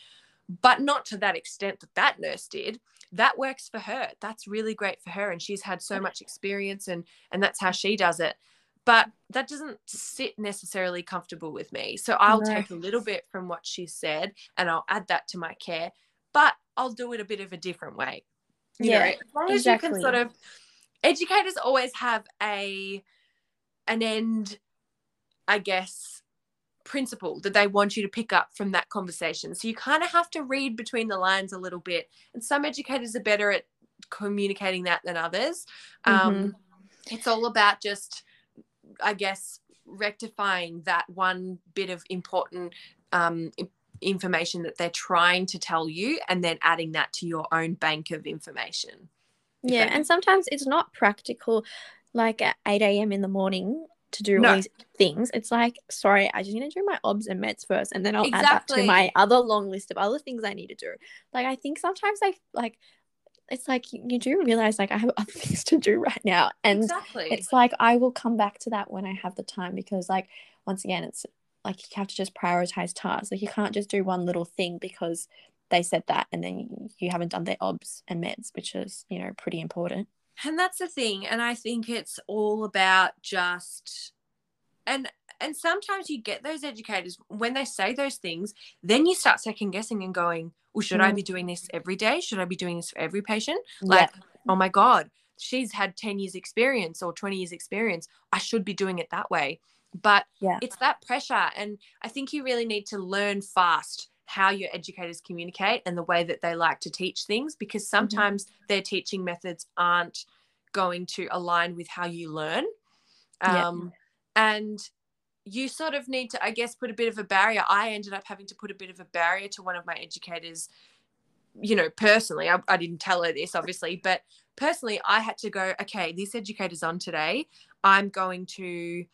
Speaker 2: But not to that extent that that nurse did. That works for her. That's really great for her and she's had so much experience and and that's how she does it but that doesn't sit necessarily comfortable with me. So I'll
Speaker 1: No.
Speaker 2: take a little bit from what she said and I'll add that to my care, but I'll do it a bit of a different way. You know,
Speaker 1: Yeah,
Speaker 2: as long as you can sort of educators always have a an end, I guess, principle that they want you to pick up from that conversation. So you kind of have to read between the lines a little bit. And some educators are better at communicating that than others. Um,
Speaker 1: Mm-hmm.
Speaker 2: It's all about just, I guess, rectifying that one bit of important um, information that they're trying to tell you and then adding that to your own bank of information.
Speaker 1: Yeah, and sometimes it's not practical, like at 8 a.m. in the morning to do
Speaker 2: No.
Speaker 1: all these things. It's like, sorry, I just need to do my obs and meds first, and then I'll add that to my other long list of other things I need to do. Like, I think sometimes I like, it's like you, do realize like I have [LAUGHS] other things to do right now, and
Speaker 2: exactly.
Speaker 1: it's like I will come back to that when I have the time because, like, once again, it's like you have to just prioritize tasks. Like, you can't just do one little thing because they said that, and then you haven't done their obs and meds, which is you know pretty important.
Speaker 2: and that's the thing and i think it's all about just and and sometimes you get those educators when they say those things then you start second guessing and going well should i
Speaker 1: Mm.
Speaker 2: be doing this every day should i be doing this for every patient
Speaker 1: Yeah.
Speaker 2: like oh my god she's had 10 years experience or 20 years experience i should be doing it that way but
Speaker 1: Yeah.
Speaker 2: it's that pressure and i think you really need to learn fast how your educators communicate and the way that they like to teach things because sometimes their teaching methods aren't going to align with how you learn
Speaker 1: Yeah.
Speaker 2: um, and you sort of need to i guess put a bit of a barrier i ended up having to put a bit of a barrier to one of my educators you know personally I, I didn't tell her this obviously but personally i had to go okay this educator's on today i'm going to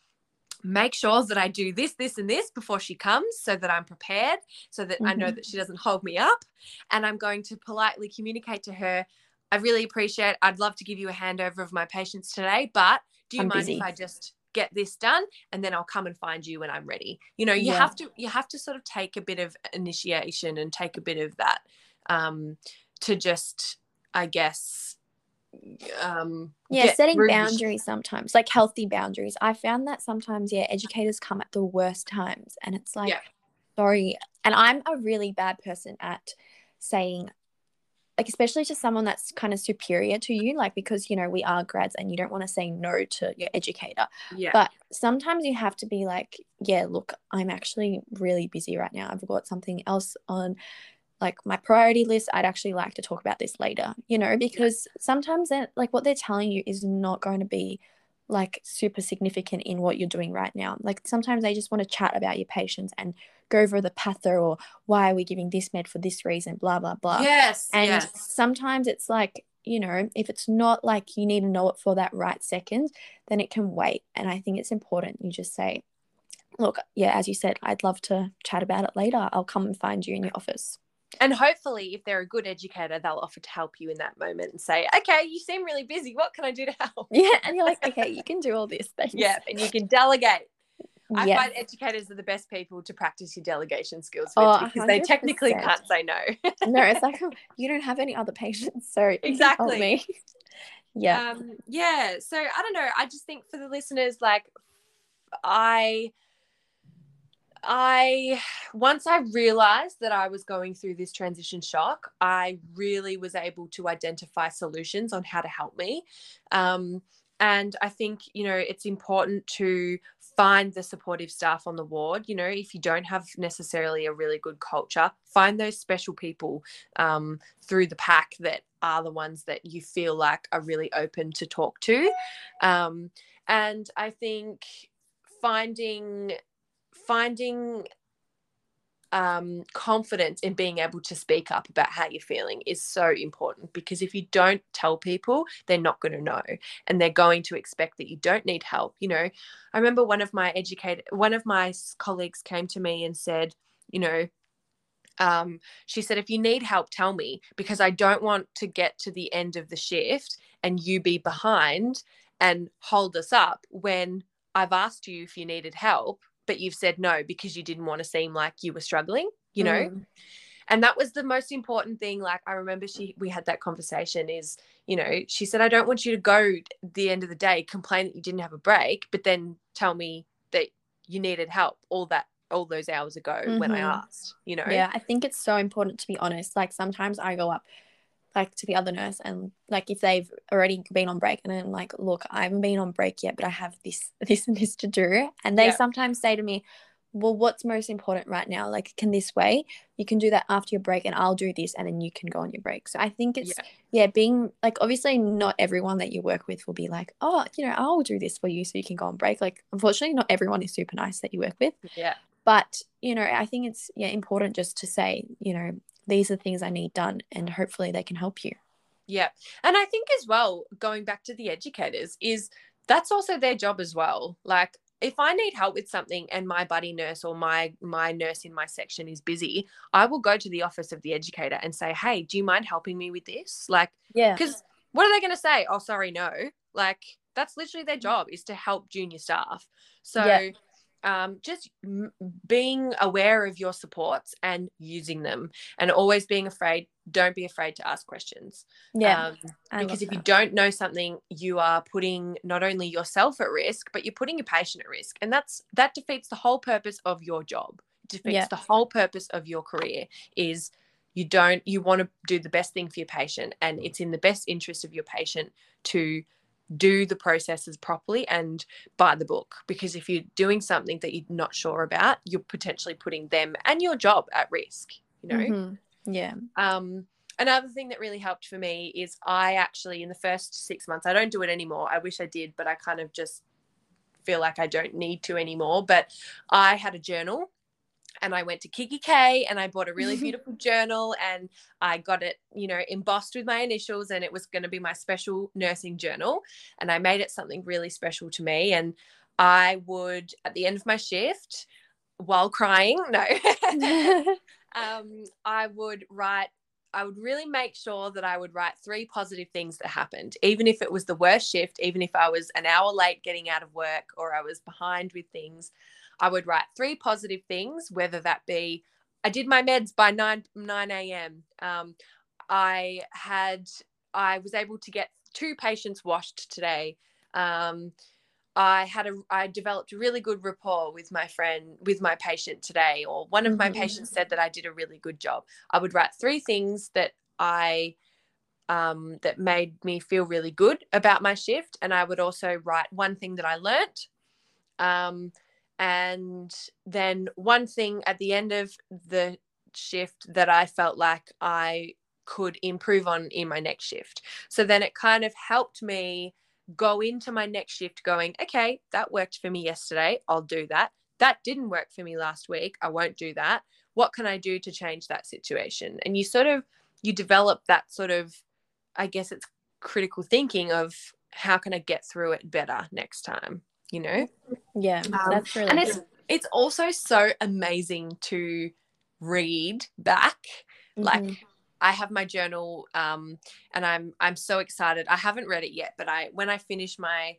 Speaker 2: make sure that i do this this and this before she comes so that i'm prepared so that i know
Speaker 1: Mhm.
Speaker 2: that she doesn't hold me up and i'm going to politely communicate to her i really appreciate i'd love to give you a handover of my patients today but do you
Speaker 1: I'm
Speaker 2: mind
Speaker 1: busy.
Speaker 2: if i just get this done and then i'll come and find you when i'm ready you know you
Speaker 1: Yeah.
Speaker 2: have to you have to sort of take a bit of initiation and take a bit of that um to just i guess um
Speaker 1: yeah setting boundaries sometimes like healthy boundaries i found that sometimes yeah educators come at the worst times and it's like
Speaker 2: Yeah.
Speaker 1: sorry and i'm a really bad person at saying like especially to someone that's kind of superior to you like because you know we are grads and you don't want to say no to your educator.
Speaker 2: Yeah.
Speaker 1: But sometimes you have to be like yeah look i'm actually really busy right now. I've got something else on like my priority list. I'd actually like to talk about this later you know because sometimes that like what they're telling you is not going to be like super significant in what you're doing right now like sometimes they just want to chat about your patients and go over the patho or why are we giving this med for this reason blah blah blah
Speaker 2: yes
Speaker 1: and
Speaker 2: yes
Speaker 1: sometimes it's like, you know, if it's not like you need to know it for that right second, then it can wait. And I think it's important you just say, look, yeah, as you said, I'd love to chat about it later. I'll come and find you in your office.
Speaker 2: And hopefully if they're a good educator they'll offer to help you in that moment and say okay you seem really busy what can i do to help
Speaker 1: Yeah. And you're like, okay, you can do all this [LAUGHS] things.
Speaker 2: yeah and you can delegate I
Speaker 1: Yeah.
Speaker 2: find educators are the best people to practice your delegation skills with
Speaker 1: Oh,
Speaker 2: because they technically can't say no.
Speaker 1: no, it's [LAUGHS] like, oh, you don't have any other patients. So you can help
Speaker 2: Exactly.
Speaker 1: me. [LAUGHS] yeah.
Speaker 2: Um, yeah. So I don't know. I just think for the listeners, like I I once I realized that I was going through this transition shock, I really was able to identify solutions on how to help me. Um, and I think, you know, it's important to find the supportive staff on the ward. You know, if you don't have necessarily a really good culture, find those special people um, through the pack that are the ones that you feel like are really open to talk to. Um, and I think finding finding um, confidence in being able to speak up about how you're feeling is so important because if you don't tell people, they're not going to know and they're going to expect that you don't need help. You know, I remember one of my educated, one of my colleagues came to me and said, you know, um, she said, if you need help, tell me because I don't want to get to the end of the shift and you be behind and hold us up when I've asked you if you needed help, but you've said no because you didn't want to seem like you were struggling, you know?
Speaker 1: Mm.
Speaker 2: and that was the most important thing like i remember she we had that conversation is you know she said i don't want you to go the end of the day complain that you didn't have a break but then tell me that you needed help all that all those hours ago mm-hmm. when i mm-hmm. asked you know
Speaker 1: yeah i think it's so important to be honest like sometimes i go up like to the other nurse and like if they've already been on break and I'm like, look, I haven't been on break yet, but I have this, [LAUGHS] this and this to do. And they yeah. sometimes say to me, well, what's most important right now? Like, can this way? You can do that after your break, and I'll do this, and then you can go on your break. So I think it's yeah. yeah, being like obviously not everyone that you work with will be like, oh, you know, I'll do this for you so you can go on break. Like, unfortunately, not everyone is super nice that you work with.
Speaker 2: Yeah.
Speaker 1: But you know, I think it's yeah important just to say, you know, these are things I need done, and hopefully they can help you.
Speaker 2: Yeah. And I think as well, going back to the educators, is that's also their job as well. Like, if I need help with something and my buddy nurse or my my nurse in my section is busy, I will go to the office of the educator and say, "Hey, do you mind helping me with this?" Like,
Speaker 1: yeah,
Speaker 2: because what are they going to say? Oh, sorry, no. Like, that's literally their mm. job is to help junior staff. So. Yeah um, just m- being aware of your supports and using them and always being afraid don't be afraid to ask questions
Speaker 1: yeah
Speaker 2: um, because if that. you don't know something you are putting not only yourself at risk but you're putting your patient at risk and that's that defeats the whole purpose of your job it defeats yeah. the whole purpose of your career is you don't you want to do the best thing for your patient and it's in the best interest of your patient to do the processes properly and by the book because if you're doing something that you're not sure about you're potentially putting them and your job at risk you know?
Speaker 1: Mm-hmm. yeah.
Speaker 2: Um another thing that really helped for me is i actually in the first six months i don't do it anymore. I wish i did but i kind of just feel like i don't need to anymore but i had a journal and I went to kikki.K and I bought a really [LAUGHS] beautiful journal and I got it, you know, embossed with my initials and it was going to be my special nursing journal. And I made it something really special to me. And I would, at the end of my shift, while crying, [LAUGHS] no, [LAUGHS] um, I would write I would really make sure that I would write three positive things that happened, even if it was the worst shift, even if I was an hour late getting out of work or I was behind with things. I would write three positive things, whether that be I did my meds by 9 9 a.m. Um, I had I was able to get two patients washed today. Um, I had a I developed a really good rapport with my friend with my patient today, or one of my mm-hmm. patients said that I did a really good job. I would write three things that I um, that made me feel really good about my shift, and I would also write one thing that I learnt. Um, and then one thing at the end of the shift that I felt like I could improve on in my next shift. So then it kind of helped me go into my next shift going, okay, that worked for me yesterday. I'll do that. That didn't work for me last week. I won't do that. What can I do to change that situation? And you sort of you develop that sort of I guess it's critical thinking of how can I get through it better next time you know
Speaker 1: yeah um, that's really
Speaker 2: and it's it's also so amazing to read back mm-hmm. like I have my journal um and I'm I'm so excited. I haven't read it yet, but I when I finish my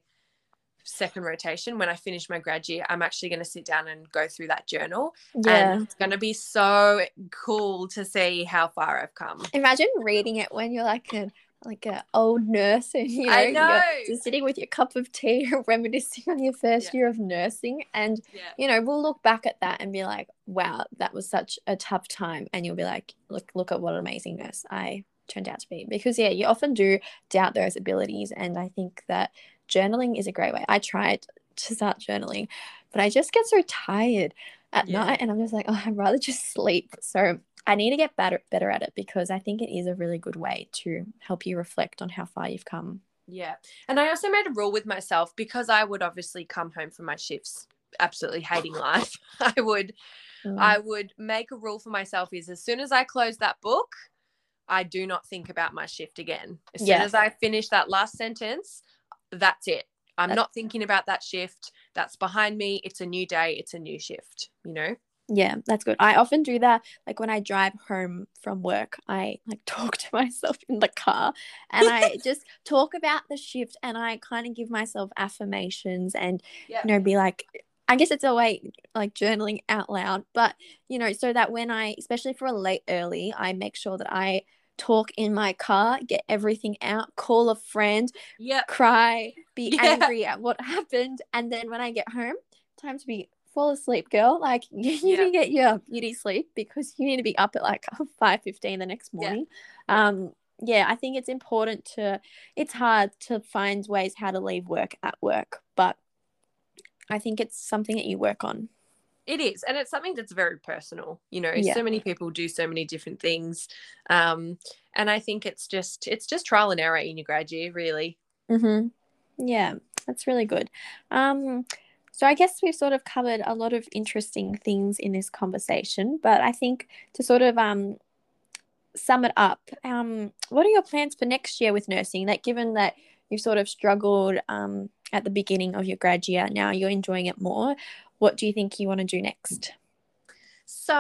Speaker 2: second rotation, when I finish my grad year, I'm actually going to sit down and go through that journal. Yeah. And it's going to be so cool to see how far I've come.
Speaker 1: Imagine reading it when you're like an like an old nurse and [LAUGHS] you know, I know. You're sitting with your cup of tea [LAUGHS] reminiscing on your first yeah. year of nursing and yeah. you know we'll look back at that and be like wow that was such a tough time and you'll be like look look at what an amazing nurse I turned out to be because yeah you often do doubt those abilities and I think that journaling is a great way I tried to start journaling but I just get so tired at yeah. night and I'm just like oh I'd rather just [LAUGHS] sleep so I need to get better better at it because I think it is a really good way to help you reflect on how far you've come.
Speaker 2: Yeah. And I also made a rule with myself because I would obviously come home from my shifts absolutely hating [LAUGHS] life. [LAUGHS] I would mm. I would make a rule for myself is as soon as I close that book, I do not think about my shift again. As soon as I finish that last sentence, that's it. I'm that's- not thinking about that shift. That's behind me. It's a new day. It's a new shift, you know?
Speaker 1: Yeah, that's good. I often do that. Like when I drive home from work, I like [LAUGHS] talk to myself in the car and I [LAUGHS] just talk about the shift and I kind of give myself affirmations and, yeah. you know, be like, I guess it's a way like journaling out loud, but you know, so that when I, especially for a late early, I make sure that I talk in my car, get everything out, call a friend,
Speaker 2: yeah,
Speaker 1: cry, be [LAUGHS] yeah. angry at what happened, and then when I get home, time to be fall asleep, girl. Like [LAUGHS] you need yeah. to get your beauty sleep because you need to be up at like [LAUGHS] five fifteen the next morning. Yeah. Um, yeah, I think it's important to. It's hard to find ways how to leave work at work, but I think it's something that you work on.
Speaker 2: It is, and it's something that's very personal. You know, yeah. so many people do so many different things, um, and I think it's just it's just trial and error in your grad year, really.
Speaker 1: Mm-hmm. Yeah, that's really good. Um, so I guess we've sort of covered a lot of interesting things in this conversation, but I think to sort of um, sum it up, um, what are your plans for next year with nursing? That given that you've sort of struggled um, at the beginning of your grad year, now you're enjoying it more. What do you think you want to do next?
Speaker 2: So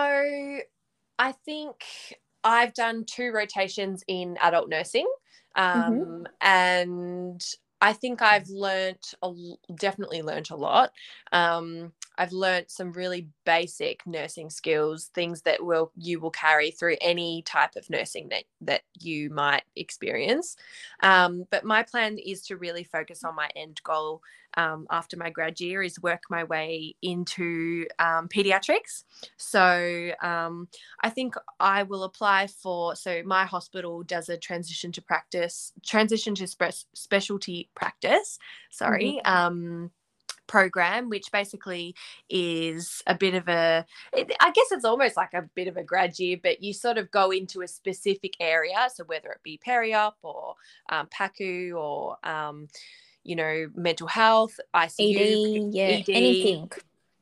Speaker 2: I think I've done two rotations in adult nursing. Mm-hmm. Um, mm-hmm. And I think I've learnt a, definitely learnt a lot. Um, I've learnt some really basic nursing skills, things that will you will carry through any type of nursing that that you might experience. Um, but my plan is to really focus on my end goal um, after my grad year is work my way into um, pediatrics. So um, I think I will apply for. So my hospital does a transition to practice, transition to spe- specialty practice. Sorry. Mm-hmm um, program, which basically is a bit of a, I guess it's almost like a bit of a grad year, but you sort of go into a specific area. So whether it be peri-op or um, PACU or um, you know, mental health, ICU,
Speaker 1: ED, yeah, ED, anything.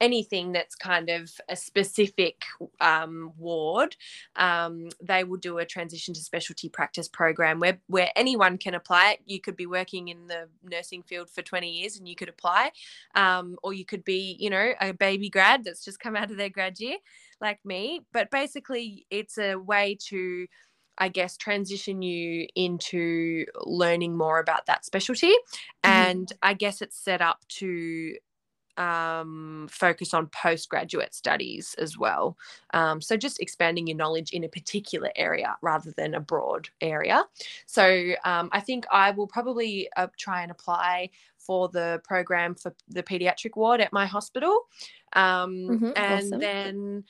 Speaker 2: Anything that's kind of a specific um, ward, um, they will do a transition to specialty practice program where where anyone can apply it. You could be working in the nursing field for 20 years and you could apply, um, or you could be, you know, a baby grad that's just come out of their grad year, like me. But basically, it's a way to I guess, transition you into learning more about that specialty. Mm-hmm. And I guess it's set up to um, focus on postgraduate studies as well. Um, so just expanding your knowledge in a particular area rather than a broad area. So um, I think I will probably uh, try and apply for the program for the pediatric ward at my hospital. Um, mm-hmm, and awesome. then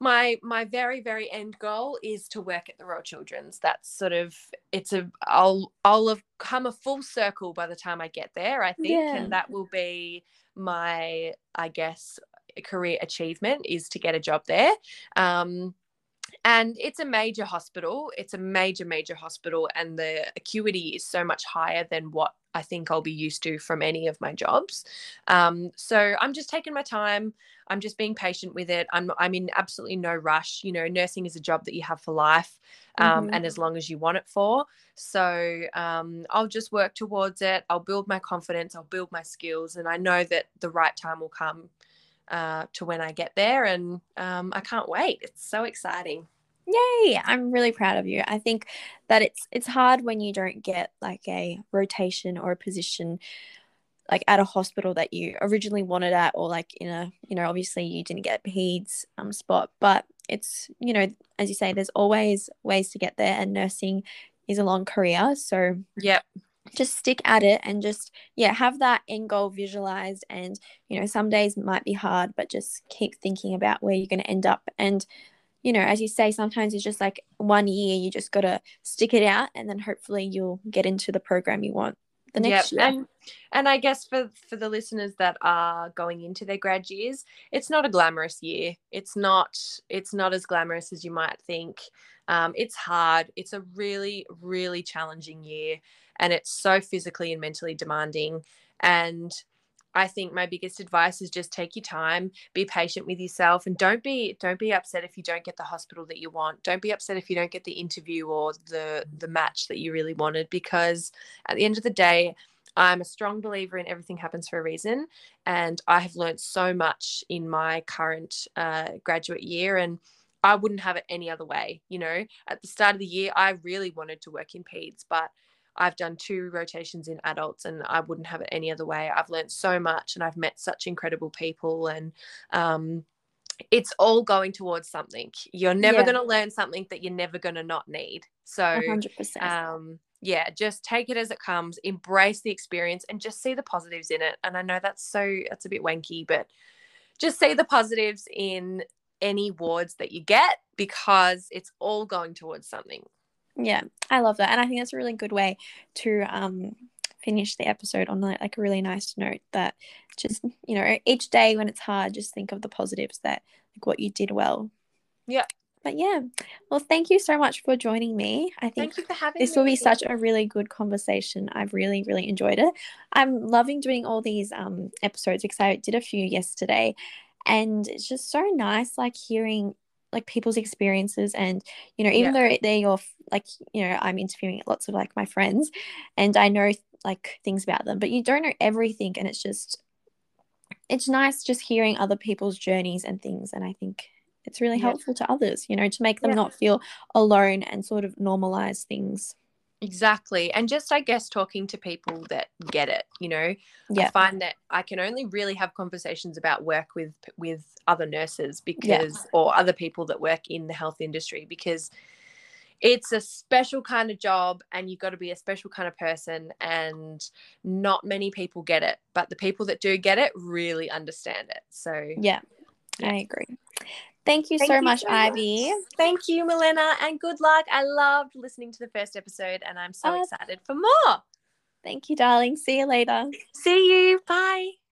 Speaker 2: my my very very end goal is to work at the Royal Children's. That's sort of it's a I'll I'll have come a full circle by the time I get there. I think, yeah. and that will be my I guess career achievement is to get a job there. Um, and it's a major hospital. It's a major major hospital, and the acuity is so much higher than what I think I'll be used to from any of my jobs. Um, so I'm just taking my time. I'm just being patient with it. I'm I'm in absolutely no rush. You know, nursing is a job that you have for life, um, mm-hmm. and as long as you want it for. So um, I'll just work towards it. I'll build my confidence. I'll build my skills, and I know that the right time will come uh, to when I get there, and um, I can't wait. It's so exciting.
Speaker 1: Yay! I'm really proud of you. I think that it's it's hard when you don't get like a rotation or a position like at a hospital that you originally wanted at or like in a you know obviously you didn't get a peds um, spot but it's you know as you say there's always ways to get there and nursing is a long career so
Speaker 2: yep
Speaker 1: just stick at it and just yeah have that end goal visualized and you know some days might be hard but just keep thinking about where you're going to end up and you know, as you say, sometimes it's just like one year, you just got to stick it out and then hopefully you'll get into the program you want the next yep.
Speaker 2: year. And, and I guess for, for the listeners that are going into their grad years, it's not a glamorous year. It's not, it's not as glamorous as you might think. Um, it's hard. It's a really, really challenging year and it's so physically and mentally demanding. And I think my biggest advice is just take your time, be patient with yourself and don't be don't be upset if you don't get the hospital that you want. Don't be upset if you don't get the interview or the the match that you really wanted because at the end of the day, I'm a strong believer in everything happens for a reason and I have learned so much in my current uh, graduate year and I wouldn't have it any other way, you know. At the start of the year, I really wanted to work in peds, but I've done two rotations in adults and I wouldn't have it any other way. I've learned so much and I've met such incredible people and um, it's all going towards something. You're never yeah. going to learn something that you're never going to not need. So 100%. Um, yeah, just take it as it comes, embrace the experience and just see the positives in it. And I know that's so that's a bit wanky, but just see the positives in any wards that you get because it's all going towards something.
Speaker 1: Yeah, I love that. And I think that's a really good way to um finish the episode on like a really nice note that just, you know, each day when it's hard, just think of the positives that like what you did well.
Speaker 2: Yeah.
Speaker 1: But yeah, well, thank you so much for joining me. I think this will be such a really good conversation. I've really, really enjoyed it. I'm loving doing all these um, episodes because I did a few yesterday, and it's just so nice, like hearing like people's experiences and you know even yeah. though they're your like you know i'm interviewing lots of like my friends and i know like things about them but you don't know everything and it's just it's nice just hearing other people's journeys and things and i think it's really helpful yeah. to others you know to make them yeah. not feel alone and sort of normalize things
Speaker 2: exactly and just i guess talking to people that get it you know yeah. i find that i can only really have conversations about work with with other nurses because yeah. or other people that work in the health industry because it's a special kind of job and you've got to be a special kind of person and not many people get it but the people that do get it really understand it so
Speaker 1: yeah, yeah. i agree Thank you Thank so you much, so Ivy.
Speaker 2: Much. Thank you, Milena, and good luck. I loved listening to the first episode and I'm so uh, excited for more.
Speaker 1: Thank you, darling. See you later.
Speaker 2: See you. Bye.